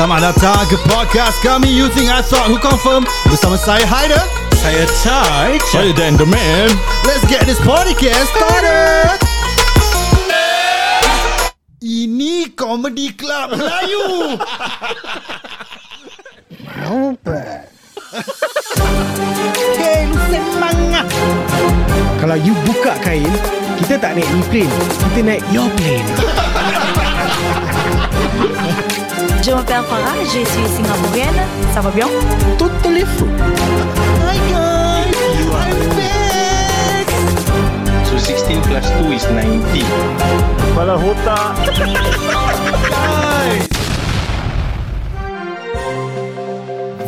Selamat datang ke podcast kami You think I thought who confirm. Bersama saya Haider. Saya Chai. Saya Dan the man. Let's get this podcast started. Ini Comedy Club Melayu. Kain semangat. Kalau you buka kain Kita tak naik e-plane Kita naik your plane Je m'appelle Farah, je suis singapourienne. Ça va bien? Hi guys I'm back. So 16 plus 2 is 90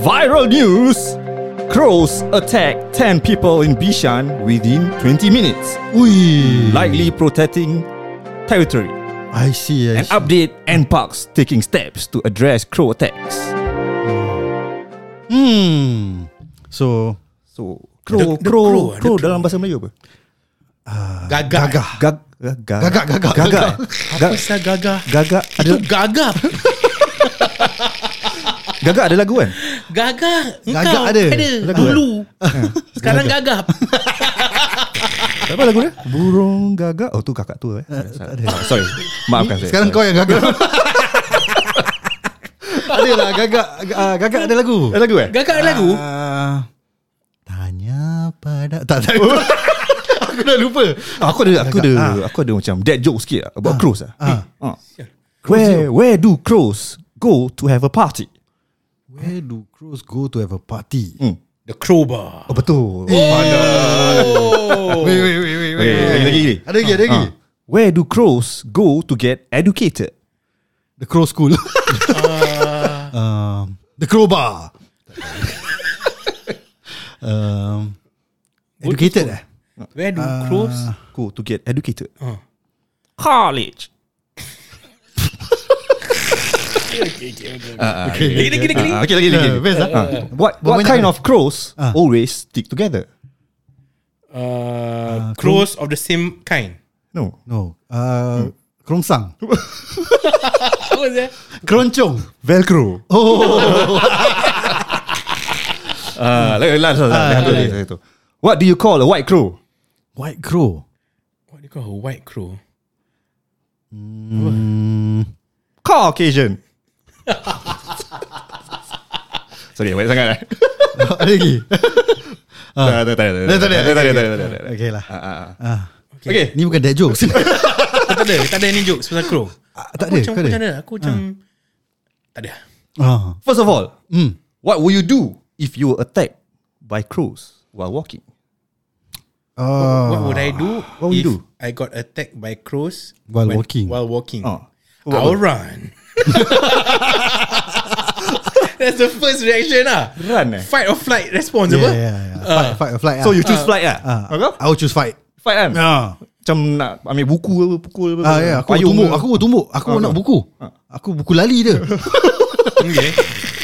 Viral news. Crows attack 10 people in Bishan within 20 minutes. Ui Likely protecting territory I see I An see. update and parks taking steps to address crow attacks. Hmm. So So crow The- the crow crow, crow, the dalam bahasa Melayu apa? Gagak. Gagah Gag gag Gagak gagak. Gagak. Apa sah gagak? Gagak. Itu gagap gagak ada lagu kan? Gagak Gagak Engkau ada. ada Lagu Dulu. Sekarang gagap Apa lagu dia? Burung gagak Oh tu kakak tu eh. Ah, Sorry. Maafkan saya. Sekarang kau yang gagak Ada lah. Gagak uh, Gagak ada lagu. Ada lagu eh? Gagak ada lagu. Uh, Tanya pada Tak tak. Aku dah lupa. Ah, Aku ada aku ada Ah. aku ada macam dead joke sikit lah about crows ah. Ah. Ah. Where where do crows go to have a party? Where do crows go to have a party? Hmm. The crowbar Oh betul. Oh Wait, wait, wait, wait, Okay, lagi lagi lagi. Ada lagi, ada lagi. Ah. Where do crows go to get educated? The crow school. um, the crowbar. um, educated eh? Where do crows Go to get educated. Ah. College. Okay, Lagi lagi lagi Ah, okay lagi lagi. Uh, best lah. Ah. What what kind of crows Ah. always stick together? uh, Crows of the same kind No. No. Uh, Kerongsang. Apa dia Keroncong. Velcro. Oh. Ah, lagi last last. Ah, last, lagi. last, last, last. What do you call a white crow? White crow. What do you call a white crow Caucasian. Sorry, banyak sangat eh. ada lagi? Tak ada, tak ada, tak ada. Tak ada, Tak ada, okay, tak ada, okay. tak tak ada. Okay lah. Ah, ah, ah. Ah. Okay. Ni bukan dead jokes. Tak ada Tak ada any jokes Pasal crow Ah, tak Aku ada, macam tak ada. Macam mana Aku macam Tak ada ah. First of all, Hmm. what will you do if you were attacked by crows while walking? Ah. What would I do What would if you do? I got attacked by crows While walking. While walking. Oh. I'll run. That's the first reaction lah. Run eh? Fight or flight response Yeah, apa? yeah, yeah. Fight, fight or flight. So ah. you choose flight lah? Ah. Kau? I will choose fight. Fight kan? Ah. Macam nak ambil buku apa, pukul apa. Ah ya, aku payung tumbuk, aku tumbuk, aku Ah, nak kau? buku. Aku buku lali dia. Okay.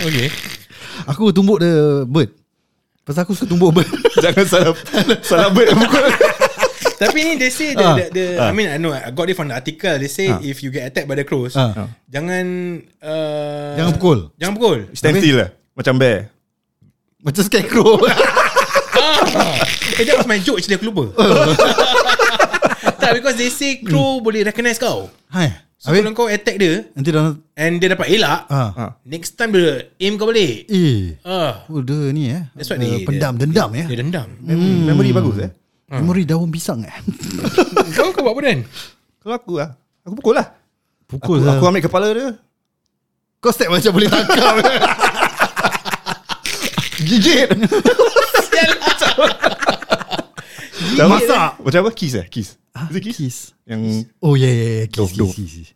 Okay. aku tumbuk the bird. Pasal aku suka tumbuk bird. Jangan salah salah bird pukul. Tapi ni they say the, Ah. the, the I mean I know I got it from the article. They say if you get attacked by the crows, Ah. jangan uh, Jangan pukul. Jangan pukul. Stand still lah. Macam bear. Macam scarecrow. eh that was my joke actually aku lupa. tak because they say crow boleh recognize kau. Hai. So Habis kalau kau attack dia nanti dah and dia dapat elak, ah. next time dia aim kau balik. Eh. Ah, Oh, dia ni eh. That's what Ada they- pendam dendam ya. dia dendam. Memory bagus eh. Memori daun pisang eh. Kau kau buat apa Dan? Kalau aku lah. Aku pukul lah. Pukul Aku, lah. aku ambil kepala dia. Kau step macam boleh tangkap. Gigit. Apa? Masak. Macam apa? Kiss eh? Kiss. Is it kiss? Kiss. Yang Oh ya ya ya. Kiss Dove, kiss dove. kiss. kiss.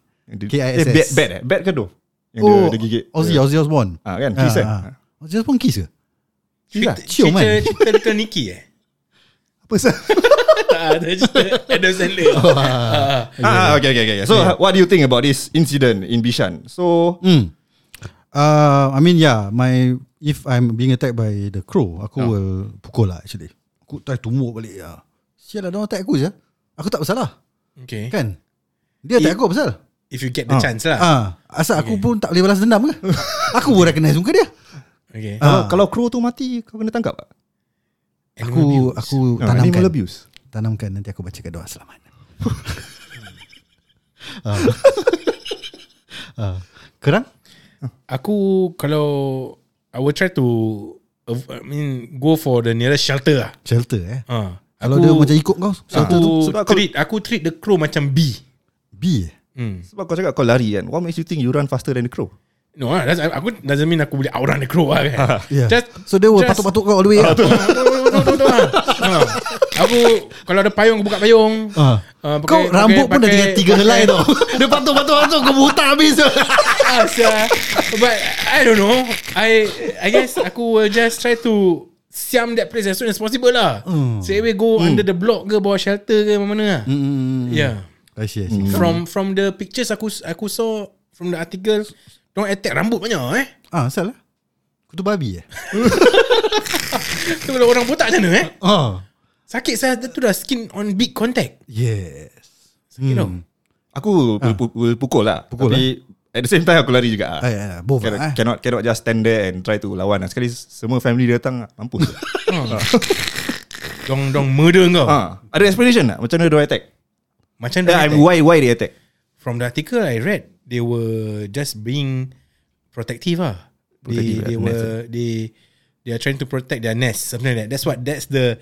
Eh, bat, bat eh? Bat ke dove? Yang Oh, dia, dia gigit. Ozzy Ozzy Osbourne. Ah kan? Kiss kan? Ah, ah. Ozzy Osbourne kiss ke? Kiss lah. Cium kan? Cerita, cerita Little Nicky eh? Apa sah? tak, ada cerita Adam Sandler. Ah. Ah, okay, okay, okay. So, Yeah. what do you think about this incident in Bishan? So, Hmm. Uh, I mean yeah, my if I'm being attacked by the crow, aku Oh. will pukul lah actually. Aku try tumbuk balik lah. Sial lah, dia attack aku je. Aku tak bersalah. Okay. Kan? Dia attack If- aku pasal? If you get the chance lah. Ah, asal aku pun tak boleh balas dendam ke? aku pun recognize muka dia. Okay. Kalau, Ah. kalau crow tu mati Kau kena tangkap tak? Aku aku Ah, Animal tanamkan. abuse Tanamkan nanti aku bacakan doa selamat. ah. ah. Kerang? Aku kalau I will try to uh, I mean go for the nearest shelter lah. Shelter eh. Ha. Kalau aku, dia macam ikut kau, shelter aku tu Sebab kau- treat aku treat the crow macam bee. B eh. Hmm. Sebab kau cakap kau lari kan What makes you think you run faster than the crow? No lah, that's, aku doesn't mean aku boleh outrun the crow lah kan. Yeah. Just so dia will just- patuk-patuk kau all the way. lah. ha. Aku kalau ada payung aku buka payung. Ah. Ah, pakai- Kau rambut pakai- pun dah pakai- tinggal tiga helai tau. Dia patuk-patuk-patuk kau mutar habis. Ah, sia. But I don't know. I I guess aku will just try to siam that place as soon as possible lah. Hmm. Straight away go under the block ke bawah shelter ke mana lah. Hmm. Yeah. I see, I see. From from the pictures aku aku saw from the article Don't attack rambut banyak eh Ah, asal lah. Kutu babi eh? Tu kalau orang botak macam mana eh Ah. Sakit saya tu dah skin on big contact Yes. Sakit tau Aku pu- will pukul lah Pukul Tapi At the same time aku lari juga Ah, ya, ya. Both cannot, lah eh. cannot, cannot just stand there and try to lawan lah. Sekali semua family dia datang Mampus Dong dong murder kau ha. Ada explanation tak Macam mana dia attack Macam yeah, dah I'm, Why why they attack From the article I read They were just being Protective Protective, They, they nest, were They They are trying to protect their nest Something like that That's what That's the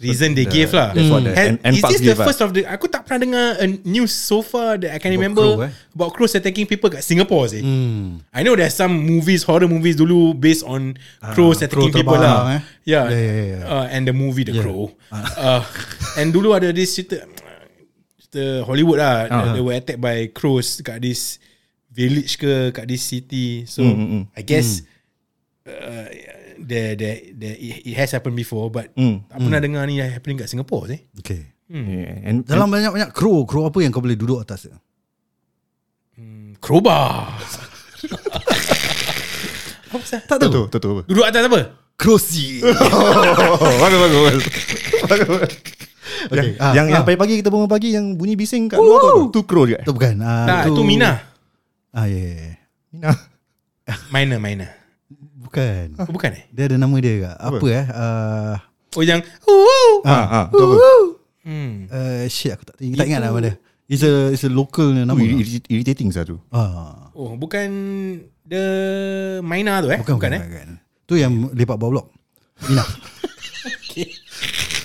Reason they the- gave lah that's what the And N- Is this the lah. first of the Aku tak pernah dengar A news so far That I can About remember crow, eh? About crows attacking people Kat Singapore sih Hmm. I know there's some movies, horror movies dulu based on crows Ah, attacking crow people lah. eh? Yeah, Yeah, yeah, yeah. Uh, and the movie The Yeah. Crow. Uh, and dulu ada this cerita, cerita Hollywood lah. Ah. They were attacked by crows kat this village ke kat this city. So Mm, mm, mm. I guess uh, there, there, there, it, it has happened before, but Mm, tak pernah dengar ni happening kat Singapore sih. Okay. yeah. and, Dalam banyak-banyak crow, crow apa yang kau boleh duduk atas? Hmm, crowbar. Apa pasal? Tak Tu tahu. tu tu tu Duduk atas apa? Crossy. Oh, bagus bagus. bagus. Okay, Yang, ah, yang, yang ah. pagi-pagi kita bangun pagi yang bunyi bising kat luar tu apa? Tu crow juga. Itu bukan. Ah, Tak, itu Mina. Ah, ya, ya, ya. Mina. Minor, minor. Bukan. Oh, bukan eh? Dia ada nama dia ke? Apa, Apa? eh? Uh, Oh yang uh, Ah, ah, tu apa? hmm. uh, shit, aku tak, tak ingat nama dia. It's a, it's a local nama. Tu irri- irritating satu. Ah, Oh bukan The Maina tu eh bukan, bukan, eh bukan. Tu yang lepak bawah blok. Mina.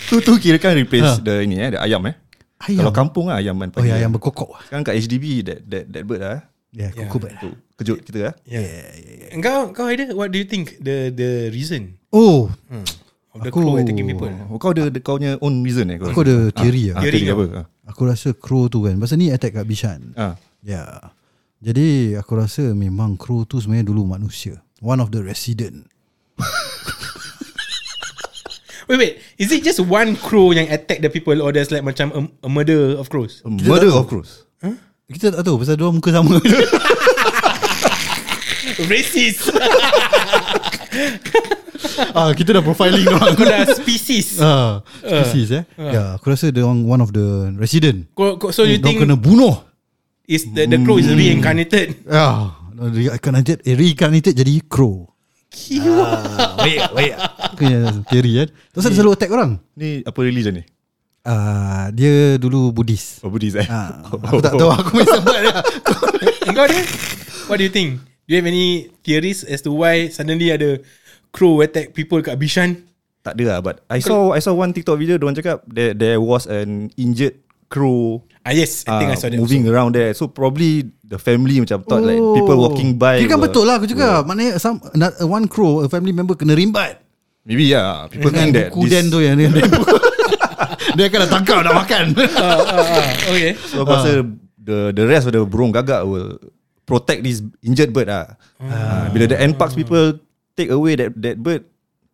Tu tu kira kan replace Ah. the ini eh, the ayam eh. Ayam. Kalau kampung lah ayam kan Oh, ya, yang berkokok. Sekarang kat HDB that that that bird lah. Ya, Ya. kuku yeah. Tu kejut kita lah. yeah. Engkau Kau ada What do you think The the reason Oh, hmm, Of the Aku- crow attacking people Oh, kau ada kau punya own reason eh kau. aku ada teori Ah, lah. Theory theory apa? Ah. Aku rasa crow tu kan. Pasal ni attack kat Bishan. Ah. Ya. Jadi aku rasa memang crow tu sebenarnya dulu manusia. One of the resident. Wait wait Is it just one crow Yang attack the people Or there's like macam A, a murder of crows A Murder of crows. Kita tak tahu pasal dua muka sama. Racist ah, kita dah profiling orang. Kau dah species Ah, species eh. Ya, aku rasa dia orang one of the resident. kau, kau, So you Dia think kena bunuh. is the, the crow is reincarnated Ah, reincarnated, eh, reincarnated jadi crow. Ah, wait, wait. Punya teori kan. Pasal dia selalu attack orang. Ni apa religion ni? Ah, dia dulu Buddhis. Oh Buddhist eh. Ah, aku tak tahu aku main sebab dia. Engkau dia What do you think Do you have any theories As to why Suddenly ada Crow attack people kat Bishan Tak ada lah but I saw I saw one TikTok video Diorang cakap there, there was an injured crow Ah yes I think I uh, saw that moving also. around there So probably The family macam thought like People walking by Kira kan were- betul lah aku cakap. Maknanya some, not, one crow, a family member kena rimbat. Maybe yeah People think that buku Dan tu yang dia, dia, dia akan dah tangkap nak makan. ah, ah, ah, Okay So aku rasa The the rest of the burung gagak Will protect this injured bird lah uh, Bila the NParks people Take away that that bird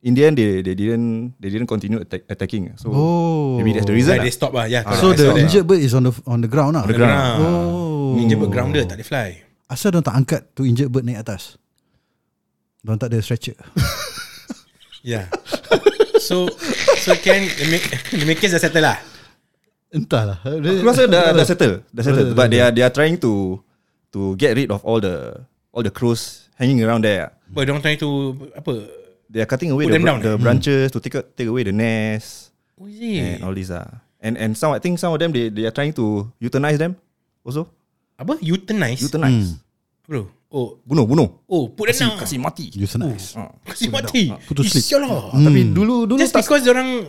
In the end they they didn't they didn't continue attack, attacking. So Oh. maybe that's the reason. Like lah. they stop lah Yeah So the injured bird is on the on the ground lah. On the ground. Oh. Ninja bird grounded Tak boleh fly Asal dia tak angkat tu injured bird naik atas. Dia tak ada stretcher. Yeah So So can The make, the makers dah settle lah Entahlah. Aku rasa dah dah settle, dah settle. But they are they are trying to to get rid of all the all the crows hanging around there. But don't try to apa? They are cutting away Put the, down, the eh? branches to take take away the nest Oh, is it? and all this ah. And and some I think some of them they they are trying to euthanize them also. Apa? Euthanize? Euthanize. Bro. Oh, Bunuh, bunuh. oh, put them Kasih, down. kasih mati. Euthanize. Ah. Kasih mati. Putus sleep. Isyalah. Tapi dulu dulu Just tak because orang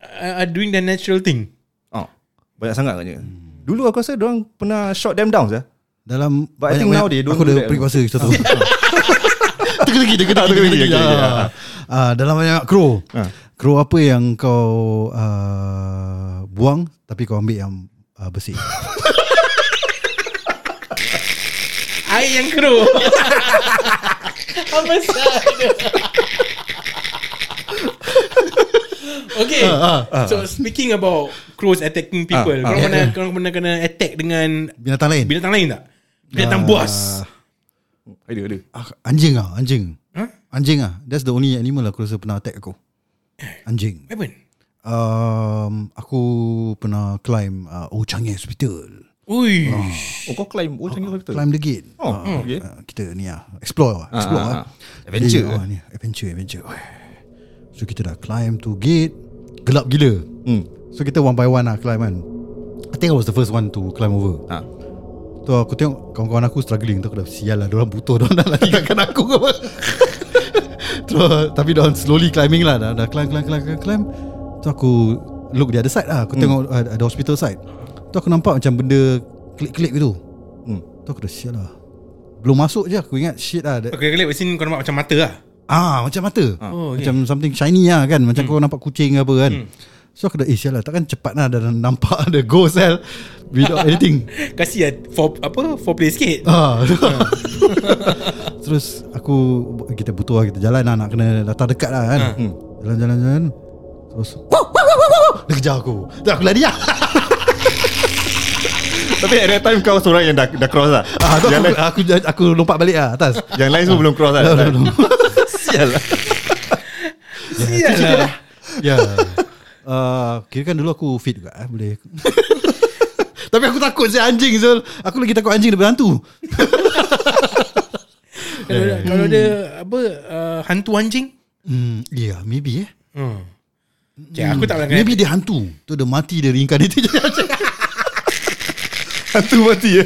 uh, are doing the natural thing. ah, banyak sangat katanya. Dulu aku rasa orang pernah shot them down ya. Dalam But I think now they don't Aku dah that. perikuasa kita tu Teka-teki Teka-teki teka-teki, teka-teki. okay, okay, Ah. Ah, Dalam banyak crow Ah. Crow apa yang kau uh, Buang Tapi kau ambil yang uh, Bersih Air yang keruh. Apa sahaja? Okay So speaking about Crows attacking people Ah, ah. Korang pernah Korang pernah kena attack dengan Binatang lain Binatang lain tak? Binatang buas Ada ada. Ah, Anjing ah Anjing Huh? Anjing ah That's the only animal Aku rasa pernah attack aku Anjing What happened? um, Aku pernah climb uh, Oh Changi Hospital Ui Oh. Kau climb. Oh Changi Hospital. Climb the gate. Oh, Ah, okay. ah, Kita ni ah Explore ah, Explore ah, ah, ah. Adventure, Jadi, ah, ni, Adventure Adventure. So kita dah climb to gate. Gelap gila. Hmm. So kita one by one lah climb kan. I think I was the first one to climb over. Ah. Tu aku tengok kawan-kawan aku struggling. Tu aku dah sial lah Diorang butuh Diorang dah nak tinggalkan aku ke apa. Terus Tapi diorang slowly climbing lah. Dah, dah climb climb climb climb climb. Tu aku Look the other side lah. Aku tengok uh, ada hospital side Tu aku nampak macam benda Klik-klik gitu. Hmm. Tu aku dah sial lah. Belum masuk je aku ingat shit lah. Okay, kali sini kau nampak macam mata lah. Ah macam mata. Oh, okay. Macam something shiny lah kan. Macam kau nampak kucing ke apa kan. So aku dah Eh sial lah. Takkan cepat lah Dah nampak ada ghost hell Without anything. Kasih lah for, Apa Foreplay sikit. Ah, Terus aku Kita butuh lah Kita jalan lah. Nak kena datang dekat lah kan. Hmm. Jalan-jalan-jalan Terus wow, wow, wow, wow, wow. Dia kejar aku. Terus aku lari lah Tapi at that time kau seorang yang dah, dah cross lah. ah, yang, aku, lain, aku, aku, lompat balik lah atas. Yang lain semua belum cross lah. Belum, belum, belum. Sial lah. Sial lah. Ya. Uh, Kira kan dulu aku fit juga eh, Boleh. Tapi aku takut si anjing Zul. Aku lagi takut anjing daripada hantu. Kalau kalau ada Apa uh, Hantu anjing? Hmm, Ya yeah, maybe eh. Hmm. Cik, aku tak Maybe dia hantu. Tu dia mati Dia jadi anjing Hantu mati ya.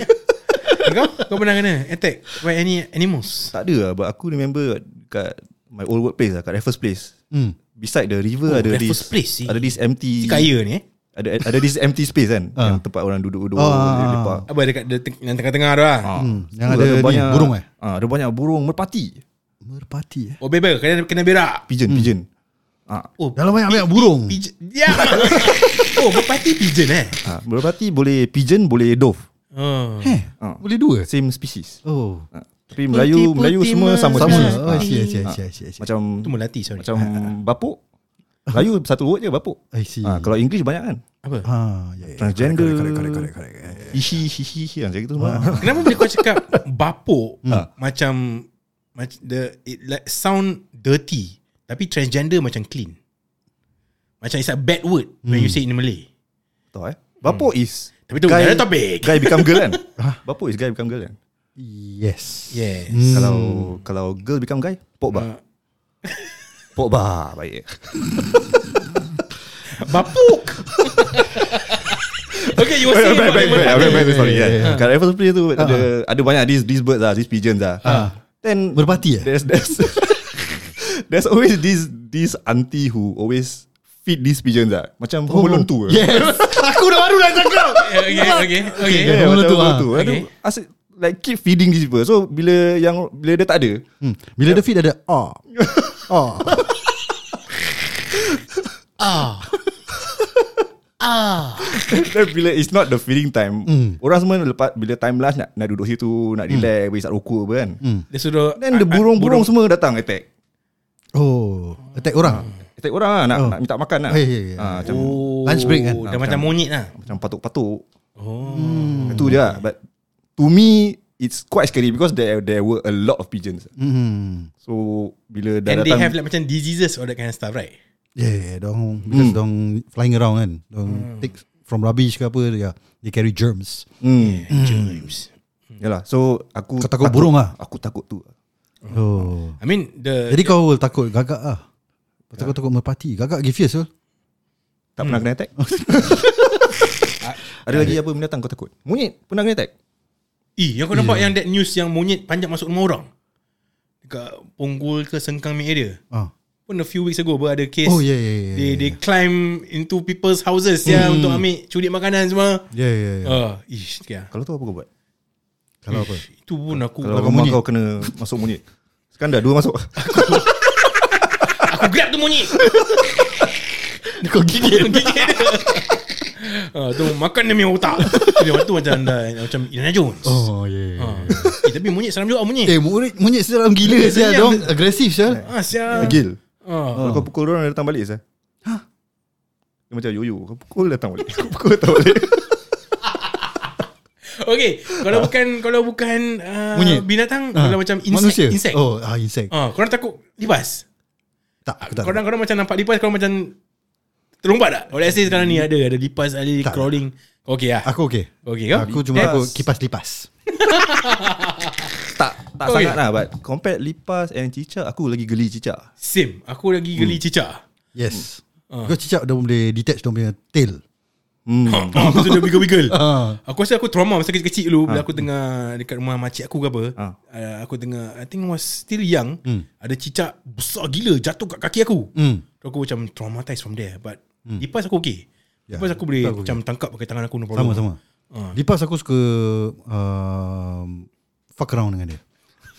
Kau Kau pernah kena Attack By any animals Tak ada lah. But aku remember kat my old workplace lah. Kat Raffles Place. hmm. Beside the river Oh, ada Raffles this Place, si. ada this empty Si kaya ni eh ada ada this empty space kan Ah. yang tempat orang duduk-duduk ah, dia ah. lepak. Apa dekat de, yang tengah-tengah tu lah Hmm. Yang Tu ada, ni, burung eh Ah, ada banyak burung merpati. Merpati eh Oh bebel Kena, kena berak Pigeon, pigeon. Ah, Oh Dalam banyak-banyak burung Pigeon Ya Oh berpati pigeon eh ah, merpati boleh pigeon, boleh dove. Oh Eh Ah. Boleh dua Same species. Oh Ah, tapi Melayu Putih-putih Melayu semua sama Sama species. Oh I see I see I see, I see, I see. Macam Itu melati sorry macam bapuk. Melayu satu word je bapuk. I see Ah, kalau English banyak kan. Apa ha, ya, ya. Transgender. Correct correct correct correct, correct. Ishi, hihi, hihi, macam itu semua. Kenapa bila kau cakap Bapuk Ah. Macam macam the it like sound dirty tapi transgender macam clean macam it's a bad word when you say it in Malay Tahu eh? Bapuk is Tapi tu another topic. Guy become girl kan? Bapuk is guy become girl kan? Yes yes Kalau kalau girl become guy, pok ba. Uh, Pok ba baik. Bapuk Okay you were saying Baik baik baik. Baik baik yeah, sorry yeah, yeah. Kat Raffles Place tu ada ada banyak these these birds lah, these pigeons lah. Then Merpati eh there's there's there's always this this auntie who always feed these pigeons lah. Macam home alone tu. Yes Aku dah baru nak cakap Okay okay okay Yeah, macam tu, home alone ah. tu. Aduh, Okay. asyik like keep feeding these people. So bila yang bila dia tak ada, hmm. Bila dia feed ada Ah Ah Then bila it's not the feeding time Orang semua lepas Bila time lunch nak, nak duduk situ Nak relax Bagi rokok apa kan Dia suruh Then the burung-burung semua datang attack Oh Attack orang Attack orang lah Nak, Oh. nak minta makan lah Eh, ya, ya. Ah, Macam Oh Lunch break kan? Dah macam monyet lah Macam patuk-patuk Oh Itu je lah But To me It's quite scary Because there there were a lot of pigeons hmm. So Bila dah And they datang have like macam diseases Or that kind of stuff right Yeah, dong because dong flying around kan, dong take from rubbish ke apa, yeah, they carry germs. hmm. Germs Yalah So aku Kau takut burung lah? Aku takut tu Oh. I mean the Jadi kau will takut gagak ah. Pasal kau takut merpati. Gagak give fierce. Tak pernah kena attack Ada lagi apa binatang kau takut Monyet pernah kena attack Eh yang kau nampak yang that news Yang monyet panjat masuk rumah orang Dekat Punggol ke Sengkang punya area Ah. Pun a few weeks ago Ber ada case Oh yeah yeah yeah. They they climb into people's houses ya Hmm. untuk ambil curi makanan semua. Yeah yeah yeah. Ah, ish ya. Kalau tu apa kau buat Kalau apa? Itu pun aku Kalau kau rumah monyet. kau kena Masuk monyet Sekarang dah dua masuk aku grab tu monyet. Kau gigit. Gigit dia. Ah, tu makan dia punya otak. Dia waktu macam anda macam Indiana Jones. Oh yeah. Ah. Eh, tapi monyet seram juga monyet. Eh monyet monyet seram gila sia. Senyap. Dong agresif sia. Ah, sial. Gil. Kalau kau pukul orang Dia datang balik sah Dia macam yoyo Kau pukul datang balik Kau pukul datang balik Okay, kalau bukan kalau bukan uh, Monyet. binatang, Ah. kalau macam insect, Manusia. insect. Oh ah insect. Ah, korang takut lipas? Tak aku tak. Korang-korang macam nampak lipas Korang macam Terlompat tak? Kalau let's say sekarang ni ada Ada lipas Ada Tak. crawling Okay lah Aku okey. Okay kau? Aku cuma aku kipas lipas. Tak Tak Okay. sangat lah But compare lipas and cicak Aku lagi geli cicak Same Aku lagi geli cicak Yes. Kau cicak dah boleh detach dia punya tail. Hmm. Ah, Masa dia wiggle-wiggle Ah. Aku rasa aku trauma Masa kecil-kecil dulu Bila aku tengah Dekat rumah makcik aku ke apa Ah. uh, Aku tengah I think was still young Hmm. Ada cicak Besar gila Jatuh kat kaki aku Hmm. Aku macam traumatized from there But Lipas aku okay Ya, Lipas aku boleh aku Macam tangkap pakai tangan aku no problem. Sama sama. Ah. Lipas aku suka um, fuck around dengan dia.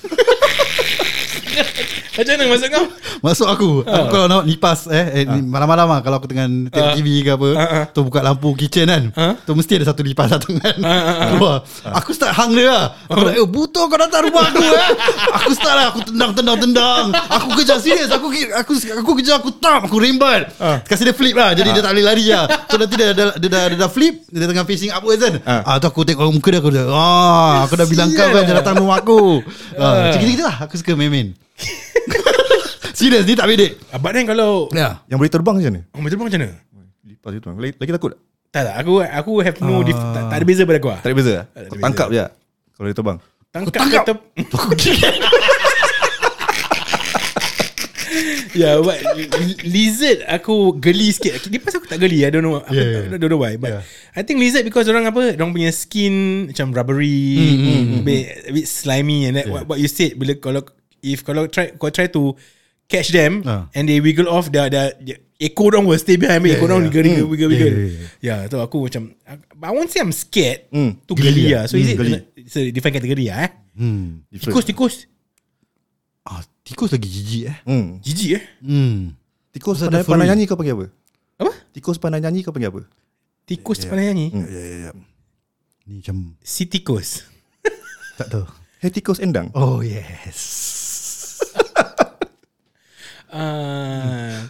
Macam mana maksud kau? Masuk aku. Aku kalau nak lipas eh, eh Malam-malam lah Kalau aku tengah Tengok Ah. TV ke apa Ah, ah. Tu buka lampu kitchen kan Ah. Tu mesti ada satu lipas datang kan. Ah, Keluar. Aku start hang dia lah. Aku like Eh butuh kau datang rumah aku eh. Aku start lah Aku tendang tendang tendang Aku kejar serius Aku aku aku kejar Aku tam Aku rimbat Kasih dia flip lah Jadi dia tak boleh lari lah. So nanti dia, dia, dia, dah, dia dah flip Dia tengah facing upwards kan. Ah. tu aku tengok muka dia Aku dah ah, Aku dah bilang kau kan Dia datang rumah aku. Ah, Macam gitu lah Aku suka main-main Serius ni tak bedek Ah, But then kalau Ya Yang boleh terbang macam mana Oh, betul macam mana? Lipas itu lagi, lagi takut tak? Tak tak aku aku have no dif- tak, tak ada beza pada aku lah. Tak ada beza lah Tak ada Kau beza. tangkap je Kalau dia terbang Tangkap, tangkap. kata Ya, yeah, but li- lizard aku geli sikit. Lipas aku tak geli. I don't know. Aku Yeah, yeah, yeah. don't know why. But Yeah. I think lizard because orang apa? Orang punya skin macam rubbery, Hmm, a, bit, a bit slimy and that. What, what you said bila kalau if kalau try kau try to catch them Ah. and they wiggle off, the the, the echo dong will stay behind me. Yeah, echo dong yeah. wiggle, wiggle, wiggle, wiggle. Yeah, yeah, Yeah, so aku macam but I won't say I'm scared. Hmm. Tu Geli geli lah. lah. So is it geli. it's a different category lah eh? Hmm. Tikus, tikus. Ah, tikus lagi jijik eh. hmm. Jijik eh? Hmm. Tikus Pasal pandai, pandai nyanyi kau panggil apa? Apa? Tikus pandai nyanyi kau panggil apa? Tikus yeah. pandai nyanyi? Ya ya ya. Ni macam Si tikus. tak tahu. Hey tikus endang Oh yes. Uh,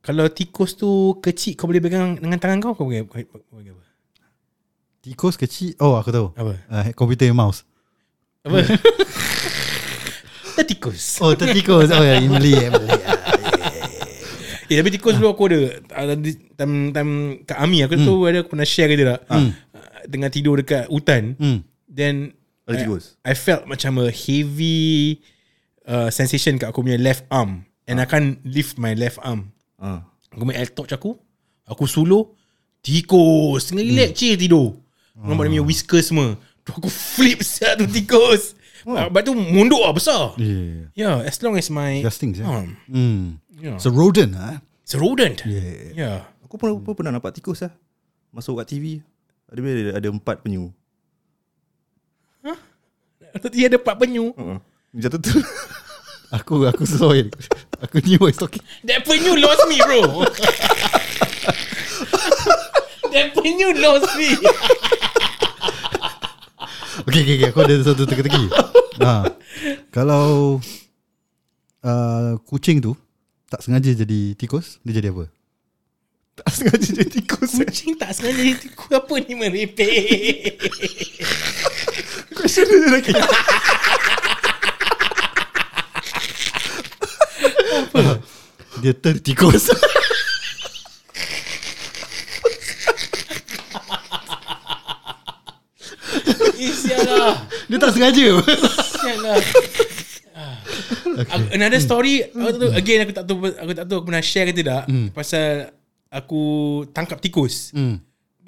Kalau tikus tu kecil kau boleh pegang dengan tangan kau kau boleh, boleh apa? Tikus kecil. Oh aku tahu. Apa? Uh, komputer yang mouse. Apa? tikus. Oh tikus. Oh ya in Malay. eh. Ah, Eh tapi tikus dulu aku ada ada di- time time kat army aku tu ada aku pernah share ke dia tak. Uh, Tengah tidur dekat hutan. Hmm. Then Ada I- tikus? I, felt macam a heavy uh, sensation kat aku punya left arm and I can't lift my left arm. ah. Aku main air torch aku Aku suluh Tikus Tengah relax hmm. tidur Nampak dia punya whisker semua Tu aku flip siap tu tikus oh. Lepas tu mundur lah besar Yeah. Yeah as long as my Disgusting sih. arm Hmm. Yeah. So rodent ah. It's a rodent Yeah. Yeah Aku pernah, pun pernah nampak tikus lah Masuk kat TV Ada ada, ada empat penyu Tadi ada empat penyu uh-uh. Jatuh tu Aku aku it. Aku knew what he's talking. That penyu lost me bro That penyu lost me Okay, okay, okay. Aku ada satu teka-teki. ha. Kalau uh, kucing tu tak sengaja jadi tikus, dia jadi apa? Tak sengaja jadi tikus eh. Kucing tak sengaja jadi tikus Apa ni merepek Question dia lagi Dia tertikus. Isialah Dia tak sengaja Sialah. Ah. Aku- Another story aku tak tahu, Again aku tak tahu Aku tak tahu aku pernah share ke tidak Pasal Aku Tangkap tikus.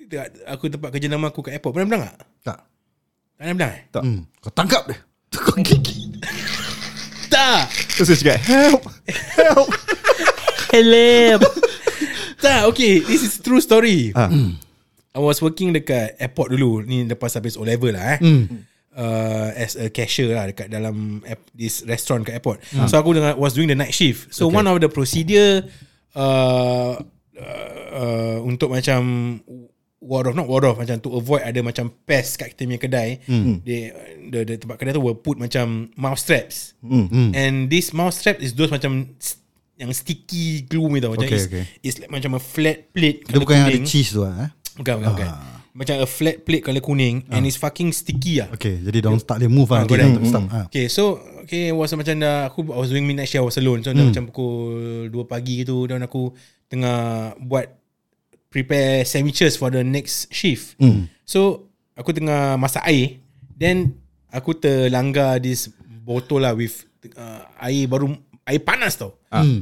Dekat- Aku tempat kerja lama aku kat airport Pernah bilang tak? Tak Tak pernah bilang eh? Tak. hmm. Kau tangkap dia Kau gigit Tak? Terus dia cakap Help Help. Help. Tak okay This is true story. Ah. I was working dekat airport dulu. Ni lepas habis O-level lah eh. Hmm. uh, As a cashier lah Dekat dalam app, This restaurant kat airport. So aku dengan, was doing the night shift. So one of the procedure uh, uh, uh, Untuk macam Ward off Not ward off Macam to avoid ada macam Pest kat kita punya kedai They, the, the tempat kedai tu Will put macam Mouse traps Hmm. And this mouse trap Is those macam Yang sticky glue ni tau Macam Okay, it's, okay. it's like macam a flat plate Dia bukan yang ada kuning. cheese tu ah. eh? Bukan bukan, bukan. Macam a flat plate colour kuning And it's fucking sticky lah Okay Jadi diorang tak boleh move lah Ah, Nanti dia stop ah. Okay so Okay was macam dah Aku I was doing midnight shift I was alone So dah macam pukul 2 pagi gitu Dan aku Tengah buat Prepare sandwiches For the next shift. So Aku tengah masak air Then Aku terlanggar This botol lah With uh, Air baru Air panas tau.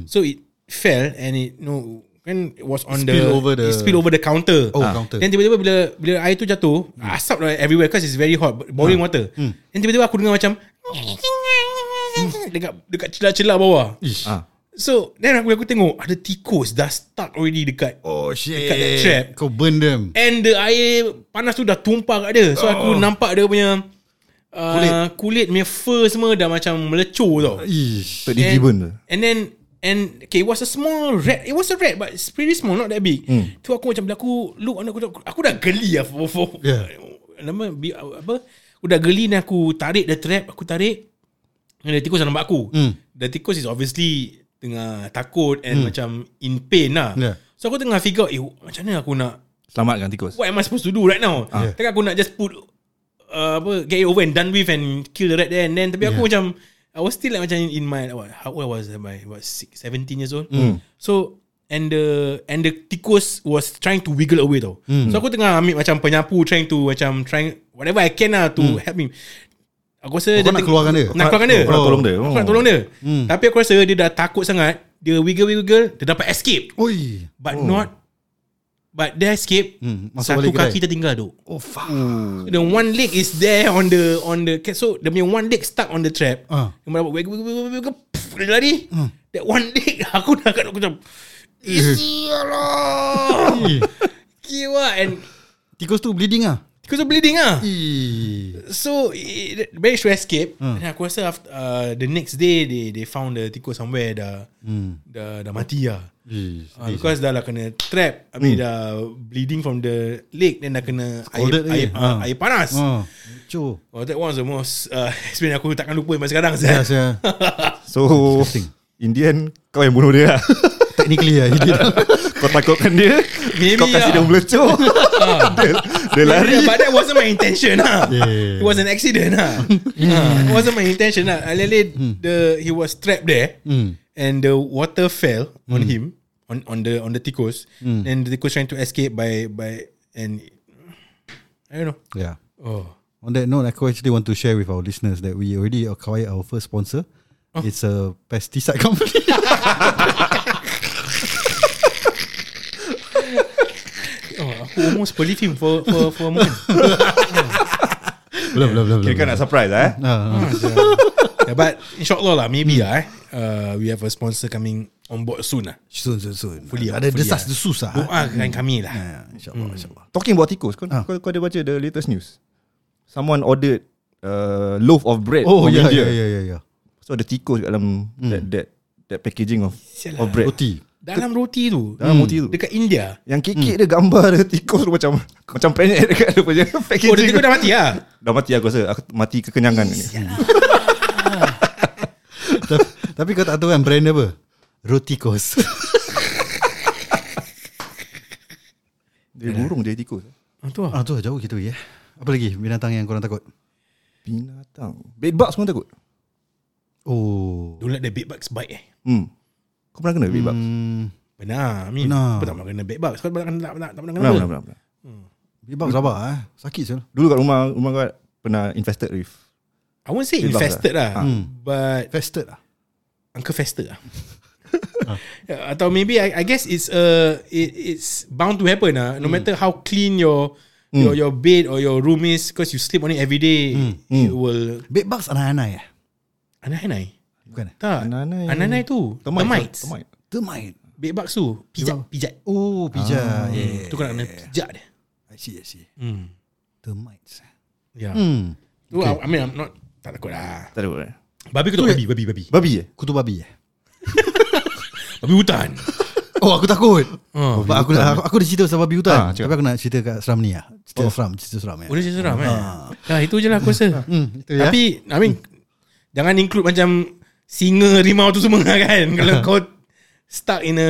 So it Fell And it no Kan it was on Spill the over the- It spill over the counter. Oh, counter. Then tiba-tiba bila Bila air tu jatuh Asap lah everywhere Because it's very hot Boiling water. Then tiba-tiba aku dengar macam Dekat dekat celah-celah bawah. Ish. Ah. So Then aku aku tengok Ada tikus Dah stuck already dekat Oh shit. Dekat that trap. Kau burn them. And the air Panas tu dah tumpah kat dia. So aku nampak dia punya uh, Kulit. Kulit punya fur semua Dah macam melecur tau. Ish. Tak di And then And Okay it was a small rat. It was a rat But it's pretty small Not that big. Hmm. Tu aku macam Bila aku look aku, aku, aku dah geli lah for, for, Yeah. Nama bi- Apa? Aku dah geli Dan aku tarik the trap Aku tarik Dan the tikus dah nampak aku. Hmm. The tikus is obviously Tengah takut And macam In pain lah. Yeah. So aku tengah figure Eh macam mana aku nak Selamatkan tikus? What am I supposed to do right now? Yeah. Takkan aku nak just put uh, apa, Get it over and done with And kill the rat there And then? Tapi aku macam I was still like macam in my what, How old was I? By What six, 17 years old? So And the And the tikus Was trying to wiggle away tau. So aku tengah ambil macam penyapu Trying to macam Trying Whatever I can lah To help him Aku rasa Oh, kau nak keluarkan dia? Nak keluarkan dia Kau nak tolong dia? Aku nak tolong dia Tapi aku rasa Dia dah takut sangat Dia wiggle-wiggle Dia dapat escape Oi But not But dia escape Hmm, masuk Satu balik kedai. kaki tertinggal tu Oh fuck The one leg is there on the on the so the punya one leg stuck on the trap. Ah. Dia dapat wiggle wiggle wiggle wiggle puff, dia lari. That one leg aku dah kat aku macam Isialah. Eh, Kiwa and Tikus tu bleeding ah. Because of bleeding ah. Eh. So it managed to escape. And aku rasa after, uh, the next day they they found the tikus somewhere dah dah dah mati. Eh. Uh, because dah lah kena trap Habis dah bleeding from the leg Then dah kena air, Scalded air, lagi. uh, Ah. air panas Ah. Oh, that was the most uh, experience aku takkan lupa sampai sekarang. Yeah, saya So In the end Kau yang bunuh dia lah technically he did. Kau takutkan dia Maybe Kau kasih lah. dia melecur dia, dia lari But that wasn't my intention lah. Yeah. It was an accident lah. uh, it wasn't my intention lah. Alele the he was trapped there Hmm. and the water fell on him on on the on the tikus and the tikus trying to escape by by and I don't know. Yeah. Oh. On that note, aku actually want to share with our listeners that we already acquired our first sponsor. Oh. It's a pesticide company. Oh, aku almost believe him for for for a moment. belum, belum, belum. Kira kan nak surprise lah eh Ah, ah. yeah, but inshallah lah, maybe lah eh. Uh, we have a sponsor coming on board soon lah. Soon, soon, soon. Hopefully, Ada hopefully, desas ah. desus ah. Doakan kami lah. Ah, InsyaAllah, insyaAllah. Talking about tikus Kau, Ah. kau, kau ada baca the latest news Someone ordered uh, Loaf of bread Oh, from ya, India. ya, ya, ya, ya. So ada tikus kat dalam that, that that packaging of of bread. Roti. Dalam roti tu. Dalam roti tu. Dekat India. Yang kekek dia gambar dia tikus tu macam macam penyek dekat dia punya packaging. Oh, dia tikus dah mati lah. dah mati aku rasa. Aku mati kekenyangan ni. tapi, tapi kau tak tahu kan brand dia apa? Roti kos. Dia burung dia tikus. Ah, tu lah. ah, tu lah, jauh kita pergi eh. Apa lagi binatang yang korang takut? Binatang. Bedbugs pun takut. Oh. Don't let the bedbugs bite eh. Hmm. Kau pernah kena bedbugs? Hmm. Benar. I mean. Apa tak pernah kena bedbugs? Kau pernah kena tak pernah, tak pernah kena Pernah, apa? pernah, pernah, pernah. Bibak sabar eh. Sakit sel. Dulu kat rumah rumah kau pernah infested with I won't say infested lah, Hmm. but Fested lah Uncle Fester lah. Atau maybe I, I guess it's uh it, it's bound to happen lah. No matter how clean your your your bed or your room is, because you sleep on it every day, it will Bed bugs anai-anai eh anai-anai. Bukan eh Tak, Anai-anai. anai-anai tu termites. Termite. Termite bugs tu pijat pijat. Oh pijat yeah. Tu kau nak kena pijat dia. I see I see Hmm. Termites Ya. Hmm Tu I mean I'm not tak takut lah. Tak ada apa. Babi kau takut babi, babi, babi. Babi eh? Kutu babi eh Babi hutan. Oh aku takut Oh, aku, aku, aku dah cerita pasal babi hutan Ah, cakap. Tapi aku nak cerita kat seram ni lah Cerita seram Cerita seram ya. Udah cerita seram eh. Dah itu je lah aku rasa. Hmm, itu ya. Tapi I mean jangan include macam singa, rimau tu semua kan. Kalau kau stuck in a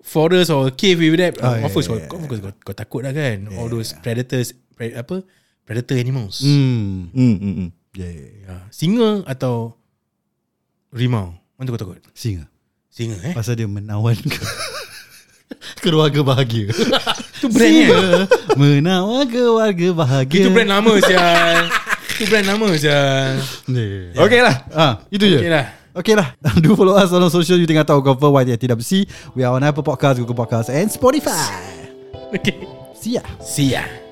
forest or cave with that, Ah, of course yeah, kau, of course kau, kau takut lah kan. All those predators, pre, apa predator animals. Hmm Hmm, hmm, hmm. Ya ya ya. Ya, singa atau rimau. Mana kau takut? Singa Singa eh. Pasal dia menawan Keluarga bahagia Itu brand kan? Menawan keluarga bahagia Itu brand lama sial. Itu brand lama sial. yeah. Okay lah. Ah, Itu je Okay lah. Okay lah Do follow us on social You tengah tahu cover YTWC We are on Apple Podcast Google Podcast And Spotify Okay. See ya See ya.